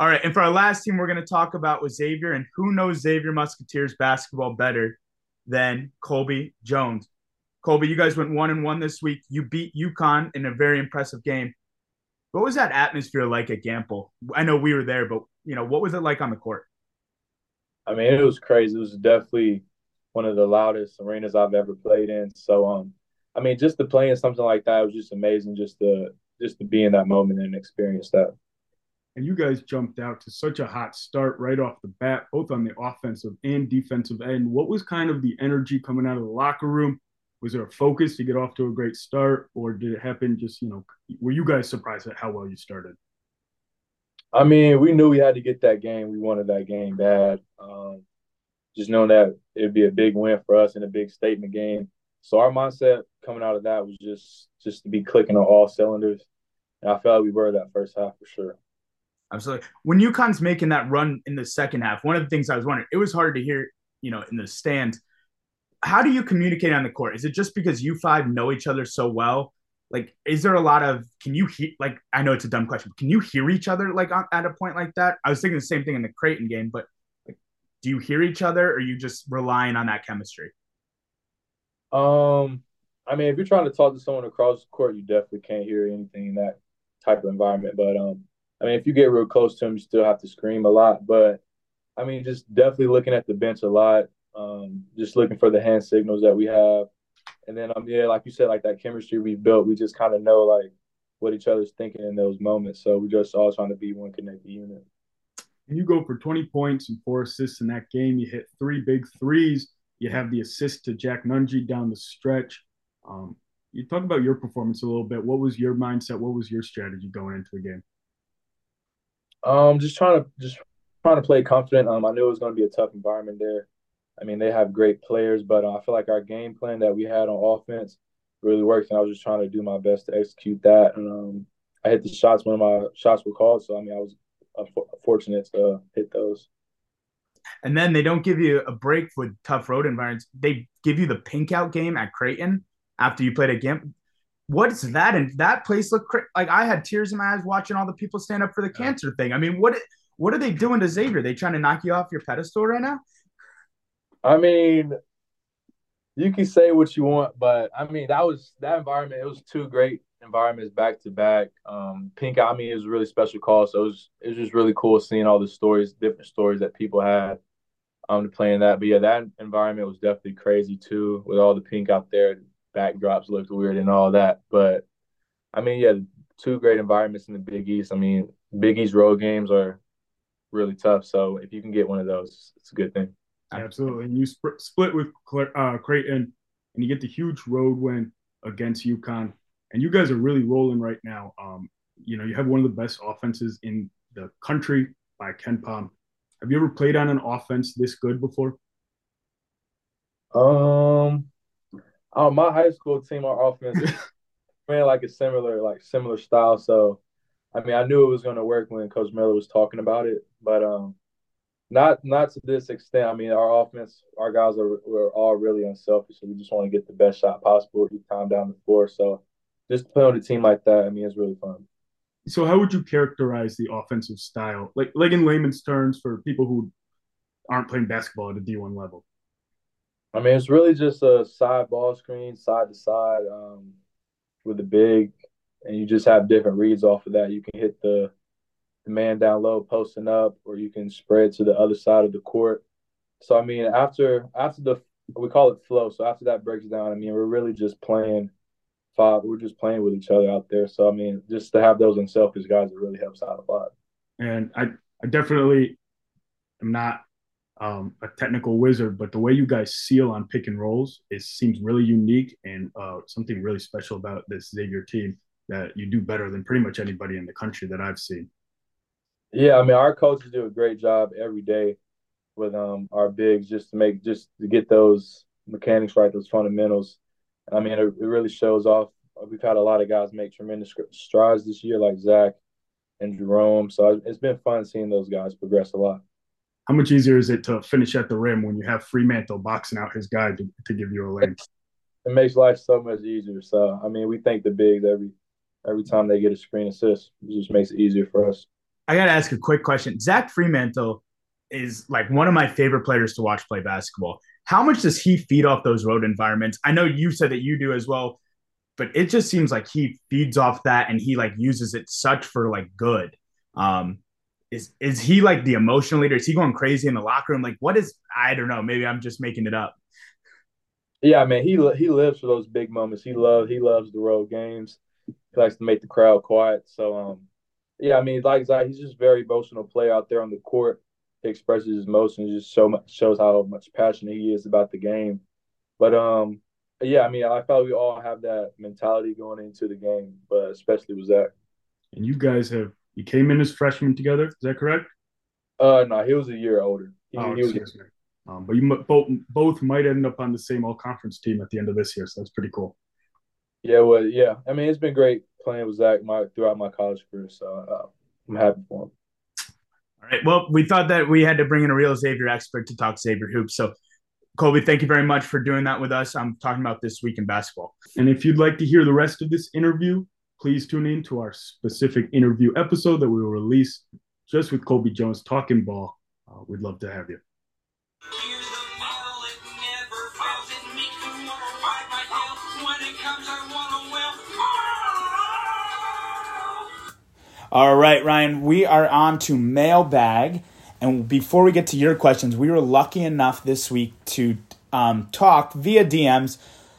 All right, and for our last team, we're going to talk about was Xavier, and who knows Xavier Musketeers basketball better than Colby Jones? Colby, you guys went one and one this week. You beat UConn in a very impressive game. What was that atmosphere like at Gampel? I know we were there, but you know what was it like on the court? I mean, it was crazy. It was definitely one of the loudest arenas I've ever played in. So, um, I mean, just to play in something like that was just amazing. Just to just to be in that moment and experience that. and you guys jumped out to such a hot start right off the bat, both on the offensive and defensive end. What was kind of the energy coming out of the locker room? Was there a focus to get off to a great start, or did it happen just, you know, were you guys surprised at how well you started? I mean, we knew we had to get that game. We wanted that game bad. Um, just knowing that it'd be a big win for us and a big statement game. So our mindset coming out of that was just just to be clicking on all cylinders, and I felt like we were that first half for sure. Absolutely. When UConn's making that run in the second half, one of the things I was wondering, it was hard to hear, you know, in the stands. How do you communicate on the court? Is it just because you five know each other so well? Like, is there a lot of, can you hear, like, I know it's a dumb question, but can you hear each other, like, on, at a point like that? I was thinking the same thing in the Creighton game, but, like, do you hear each other or are you just relying on that chemistry? Um, I mean, if you're trying to talk to someone across the court, you definitely can't hear anything in that type of environment. But um, I mean, if you get real close to them, you still have to scream a lot. But I mean, just definitely looking at the bench a lot. Um, just looking for the hand signals that we have, and then um, yeah, like you said, like that chemistry we built, we just kind of know like what each other's thinking in those moments. So we're just all trying to be one connected unit. And you go for 20 points and four assists in that game. You hit three big threes. You have the assist to Jack Nunge down the stretch. Um, you talk about your performance a little bit. What was your mindset? What was your strategy going into the game? Um, just trying to just trying to play confident. Um, I knew it was going to be a tough environment there. I mean, they have great players, but uh, I feel like our game plan that we had on offense really worked, and I was just trying to do my best to execute that. And um, I hit the shots when my shots were called, so I mean, I was uh, fortunate to hit those. And then they don't give you a break with tough road environments. They give you the pink out game at Creighton after you played a game. what is that? And that place looked cra- like I had tears in my eyes watching all the people stand up for the cancer thing. I mean, what what are they doing to Xavier? They trying to knock you off your pedestal right now? I mean, you can say what you want, but I mean that was that environment. It was two great environments back to back. Um, Pink I mean, it was a really special call, so it was it was just really cool seeing all the stories, different stories that people had um to playing that. But yeah, that environment was definitely crazy too, with all the pink out there. Backdrops looked weird and all that, but I mean, yeah, two great environments in the Big East. I mean, Big East road games are really tough, so if you can get one of those, it's a good thing. Absolutely. And you sp- split with uh, Creighton, and you get the huge road win against UConn. And you guys are really rolling right now. Um, you know, you have one of the best offenses in the country by KenPom. Have you ever played on an offense this good before? Um, oh, my high school team, our offense <laughs> ran like a similar, like similar style. So, I mean, I knew it was going to work when Coach Miller was talking about it, but um, not not to this extent. I mean, our offense, our guys are we're all really unselfish, so we just want to get the best shot possible each time down the floor. So, just to play on a team like that, I mean, it's really fun. So, how would you characterize the offensive style, like like in layman's terms, for people who aren't playing basketball at a D one level? I mean, it's really just a side ball screen, side to side, um, with a big, and you just have different reads off of that. You can hit the the man down low posting up, or you can spread to the other side of the court. So I mean, after after the we call it flow. So after that breaks down, I mean, we're really just playing five. We're just playing with each other out there. So I mean, just to have those unselfish guys, it really helps out a lot. And I, I definitely am not um, a technical wizard, but the way you guys seal on pick and rolls, it seems really unique and uh, something really special about this Xavier team that you do better than pretty much anybody in the country that I've seen. Yeah, I mean, our coaches do a great job every day with um our bigs just to make just to get those mechanics right, those fundamentals. I mean, it, it really shows off. We've had a lot of guys make tremendous strides this year, like Zach and Jerome. So it's been fun seeing those guys progress a lot. How much easier is it to finish at the rim when you have Freemantle boxing out his guy to, to give you a lane? It makes life so much easier. So I mean, we thank the bigs every every time they get a screen assist. It just makes it easier for us. I got to ask a quick question. Zach Freemantle is like one of my favorite players to watch play basketball. How much does he feed off those road environments? I know you said that you do as well, but it just seems like he feeds off that and he like uses it such for like good. Um, is is he like the emotional leader? Is he going crazy in the locker room? Like, what is? I don't know. Maybe I'm just making it up. Yeah, man, he he lives for those big moments. He loves he loves the road games. He likes to make the crowd quiet. So um, yeah, I mean, like Zach, he's just very emotional player out there on the court. He expresses his emotions, just show much, shows how much passionate he is about the game. But um, yeah, I mean, I felt we all have that mentality going into the game, but especially with Zach. And you guys have you came in as freshmen together. Is that correct? Uh, no, he was a year older. He, oh, he was. Um, but you both both might end up on the same all conference team at the end of this year, so that's pretty cool. Yeah, well, yeah. I mean, it's been great playing with Zach my throughout my college career. So uh, I'm happy for him. All right. Well, we thought that we had to bring in a real Xavier expert to talk Xavier hoops. So, Colby, thank you very much for doing that with us. I'm talking about this week in basketball. And if you'd like to hear the rest of this interview, please tune in to our specific interview episode that we will release just with Colby Jones talking ball. Uh, we'd love to have you. All right, Ryan, we are on to mailbag. And before we get to your questions, we were lucky enough this week to um, talk via DMs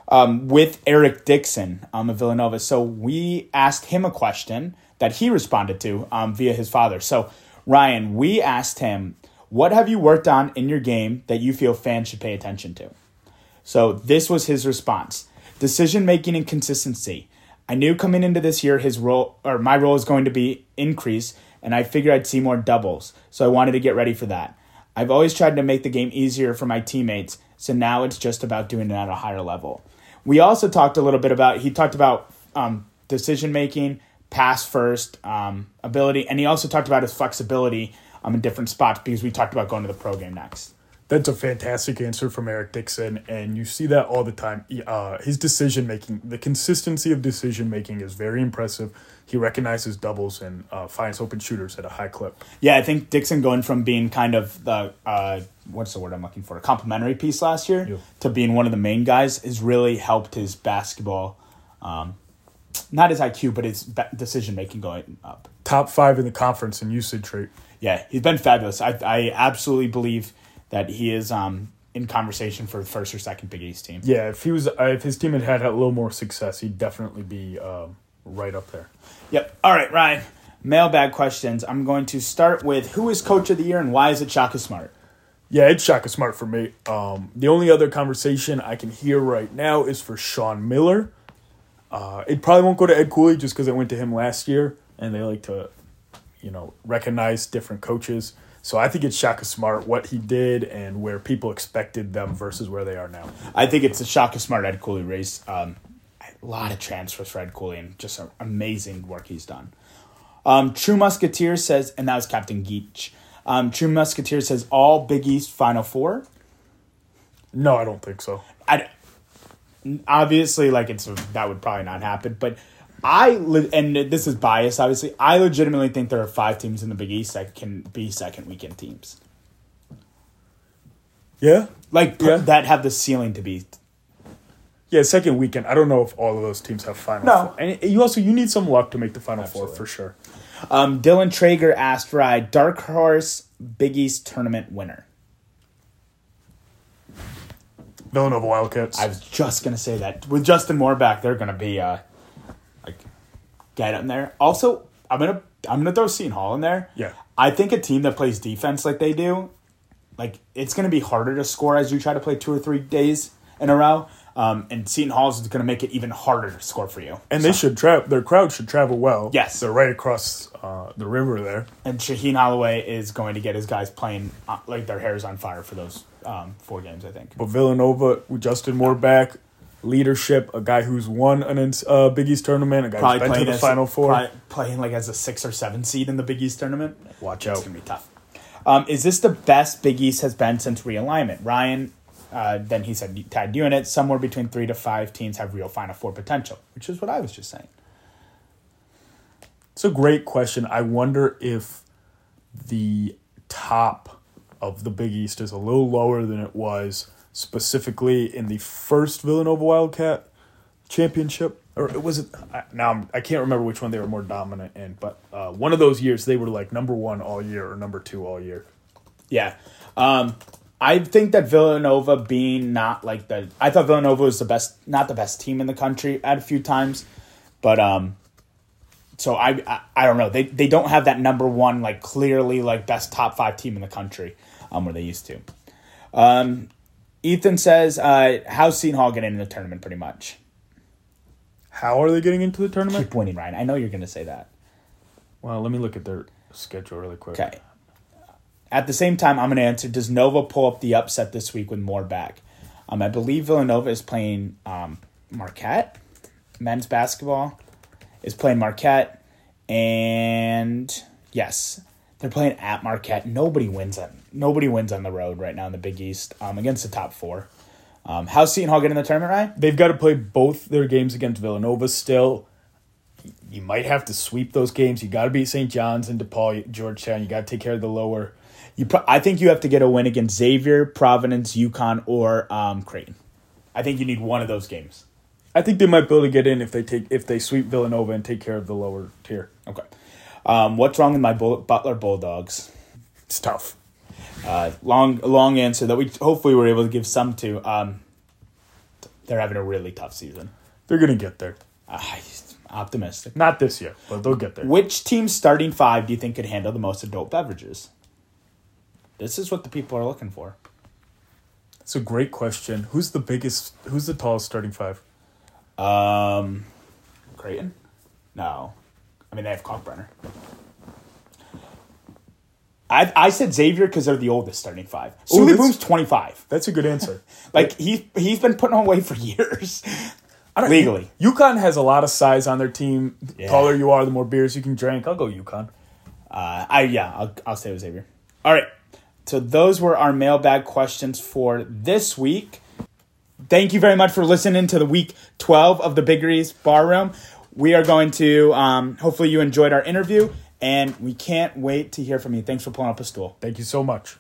um, with Eric Dixon um, of Villanova. So we asked him a question that he responded to um, via his father. So, Ryan, we asked him, What have you worked on in your game that you feel fans should pay attention to? So, this was his response decision making and consistency. I knew coming into this year his role or my role is going to be increased, and I figured I'd see more doubles. So I wanted to get ready for that. I've always tried to make the game easier for my teammates, so now it's just about doing it at a higher level. We also talked a little bit about he talked about um, decision making, pass first um, ability, and he also talked about his flexibility um, in different spots because we talked about going to the pro game next. That's a fantastic answer from Eric Dixon, and you see that all the time. Uh, his decision making, the consistency of decision making is very impressive. He recognizes doubles and uh, finds open shooters at a high clip. Yeah, I think Dixon going from being kind of the uh, what's the word I'm looking for, a complimentary piece last year Yeah. to being one of the main guys has really helped his basketball, um, not his IQ, but his decision making going up. Top five in the conference in usage rate. Yeah, he's been fabulous. I I absolutely believe that he is um in conversation for the first or second Big East team. Yeah, if he was, if his team had had a little more success, he'd definitely be um, right up there. Yep. All right, Ryan. Mailbag questions. I'm going to start with who is coach of the year and why is it Shaka Smart? Yeah, it's Shaka Smart for me. Um, the only other conversation I can hear right now is for Sean Miller. Uh, it probably won't go to Ed Cooley just because it went to him last year, and they like to, you know, recognize different coaches. So I think it's Shaka Smart what he did and where people expected them versus where they are now. I think it's a Shaka Smart Ed Cooley race. Um, a lot of transfers for Ed Cooley and just amazing work he's done. Um, True Musketeer says, and that was Captain Geach. Um, True Musketeer says all Big East Final Four. No, I don't think so. I obviously like it's that would probably not happen, but I and this is biased. Obviously, I legitimately think there are five teams in the Big East that can be second weekend teams, Yeah, like Yeah. that have the ceiling to be. Yeah. Second weekend, I don't know if all of those teams have final. No. four. and you also you need some luck to make the final Absolutely. four for sure. Um, Dylan Traeger asked Rye, Dark Horse Big East tournament winner. Villanova Wildcats. I was just gonna say that with Justin Moore back, they're gonna be uh, like get in there. Also, I'm gonna I'm gonna throw Seton Hall in there. Yeah. I think a team that plays defense like they do, like it's gonna be harder to score as you try to play two or three days in a row. Um, and Seton Hall is gonna make it even harder to score for you. and they should travel. Their crowd should travel well. Yes. they're right across uh, the river there. And Shaheen Holloway is going to get his guys playing uh, like their hair's on fire for those um, four games. I think. But Villanova with Justin Moore back, leadership, a guy who's won an uh, Big East tournament, a guy Probably who's been to the Final Four. probably playing like as a six or seven seed in the Big East tournament. Watch It's out. gonna be tough. Um, is this the best Big East has been since realignment? Ryan, uh, then he said, Tad, you it. Somewhere between three to five teams have real Final Four potential, which is what I was just saying. It's a great question. I wonder if the top of the Big East is a little lower than it was specifically in the first Villanova Wildcat championship. Or it was it now? I'm, I can't remember which one they were more dominant in, but uh, one of those years they were like number one all year or number two all year. Yeah. Um, I think that Villanova being not like the I thought Villanova was the best not the best team in the country at a few times. But um so I I, I don't know. They they don't have that number one like clearly like best top 5 team in the country um where they used to. Um Ethan says uh how's Seton Hall getting in the tournament pretty much. How are they getting into the tournament? Keep winning, Ryan. I know you're going to say that. Well, let me look at their schedule really quick. Okay. At the same time, I'm going to answer Does Nova pull up the upset this week with more back? Um, I believe Villanova is playing um, Marquette. Men's basketball is playing Marquette. And yes, they're playing at Marquette. Nobody wins on nobody wins on the road right now in the Big East um, against the top four. Um, how's Seton Hall getting in the tournament, Ryan? They've got to play both their games against Villanova still. You might have to sweep those games. You got to beat St. John's and DePaul, Georgetown. You got to take care of the lower. You, pro- I think you have to get a win against Xavier, Providence, UConn, or um, Creighton. I think you need one of those games. I think they might be able to get in if they take if they sweep Villanova and take care of the lower tier. Okay. Um, what's wrong with my Bull- Butler Bulldogs? It's tough. Uh, long, long answer that we hopefully were able to give some to. Um, they're having a really tough season. They're gonna get there. Uh, optimistic. Not this year, but they'll get there. Which team's starting five do you think could handle the most adult beverages? This is what the people are looking for. It's a great question. Who's the biggest? Who's the tallest starting five? Um, Creighton? No. I mean, they have Kalkbrenner. I, I said Xavier because they're the oldest starting five. Ooh, Souley Boum's 25. That's a good answer. <laughs> Like, he, he's been putting on weight for <laughs> years. I don't- Legally. UConn has a lot of size on their team. The Yeah. taller you are, the more beers you can drink. I'll go UConn. Uh, I Yeah, I'll, I'll stay with Xavier. All right. So those were our mailbag questions for this week. Thank you very much for listening to the week 12 of the Big East Barroom. We are going to, um, hopefully, you enjoyed our interview, and we can't wait to hear from you. Thanks for pulling up a stool. Thank you so much.